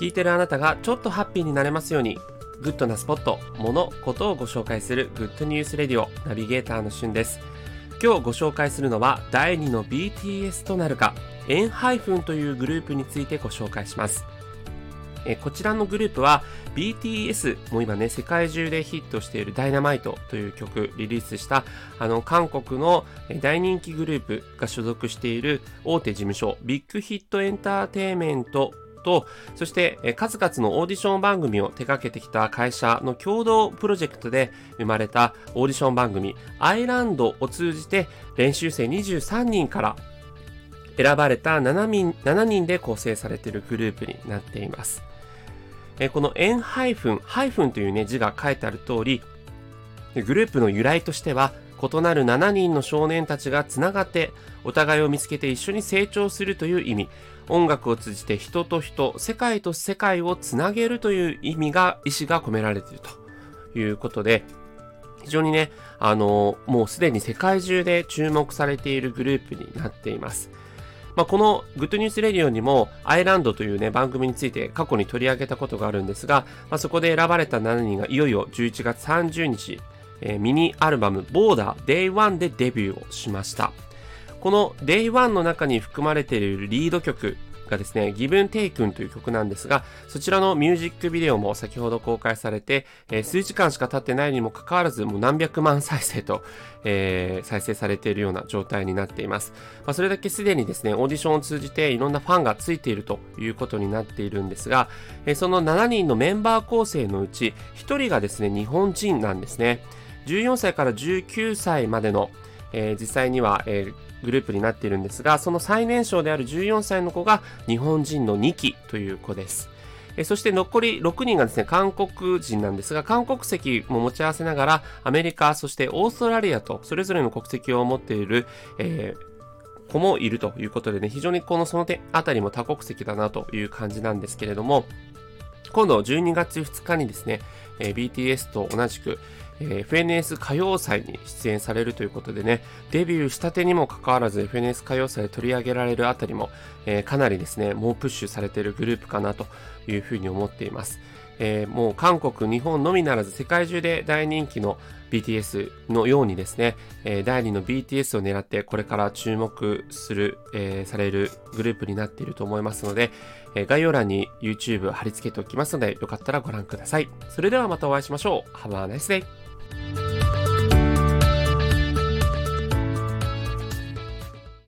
聞いてるあなたがちょっとハッピーになれますように、グッドなスポット、物、ことをご紹介するグッドニュースレディオナビゲーターのしゅんです。今日ご紹介するのは第2の BTS となるか、エンハイフンというグループについてご紹介します。えこちらのグループは BTS も今ね世界中でヒットしているダイナマイトという曲リリースしたあの韓国の大人気グループが所属している大手事務所ビッグヒットエンターテイメントと、そして数々のオーディション番組を手掛けてきた会社の共同プロジェクトで生まれたオーディション番組アイランドを通じて練習生23人から選ばれた7人 ,7 人で構成されているグループになっています。えこの円ハイフン、ハイフンというね字が書いてある通り、グループの由来としては、異なる7人の少年たちがつながってお互いを見つけて一緒に成長するという意味。音楽を通じて人と人世界と世界をつなげるという意味が意志が込められているということで非常にねあのもうすでに世界中で注目されているグループになっています。まあ、このグッドニュースレディオにもアイランドというね番組について過去に取り上げたことがあるんですが、まあ、そこで選ばれた7人がいよいよ11月30日、ミニアルバムボーダー Day1 でデビューをしました。この Day1 の中に含まれているリード曲がですね、ギブンテイクンという曲なんですが、そちらのミュージックビデオも先ほど公開されて、数時間しか経ってないにもかかわらず、もう何百万再生と、えー、再生されているような状態になっています。まあ、それだけすでにですね、オーディションを通じていろんなファンがついているということになっているんですが、その7人のメンバー構成のうち、1人がですね、日本人なんですね。14歳から19歳までの、えー、実際には、えーグループになっているんですが、その最年少である14歳の子が日本人の2期という子です。えそして残り6人がですね、韓国人なんですが、韓国籍も持ち合わせながら、アメリカ、そしてオーストラリアと、それぞれの国籍を持っている、えー、子もいるということでね、非常にこのその点あたりも多国籍だなという感じなんですけれども、今度12月2日にですね、えー、BTS と同じく、えー、FNS 歌謡祭に出演されるということでね、デビューしたてにもかかわらず FNS 歌謡祭で取り上げられるあたりも、えー、かなりですね、もうプッシュされているグループかなというふうに思っています。えー、もう韓国、日本のみならず世界中で大人気の BTS のようにですね、えー、第2の BTS を狙ってこれから注目する、えー、されるグループになっていると思いますので、え、概要欄に YouTube 貼り付けておきますのでよかったらご覧ください。それではまたお会いしましょう。Have a nice day! Thank you.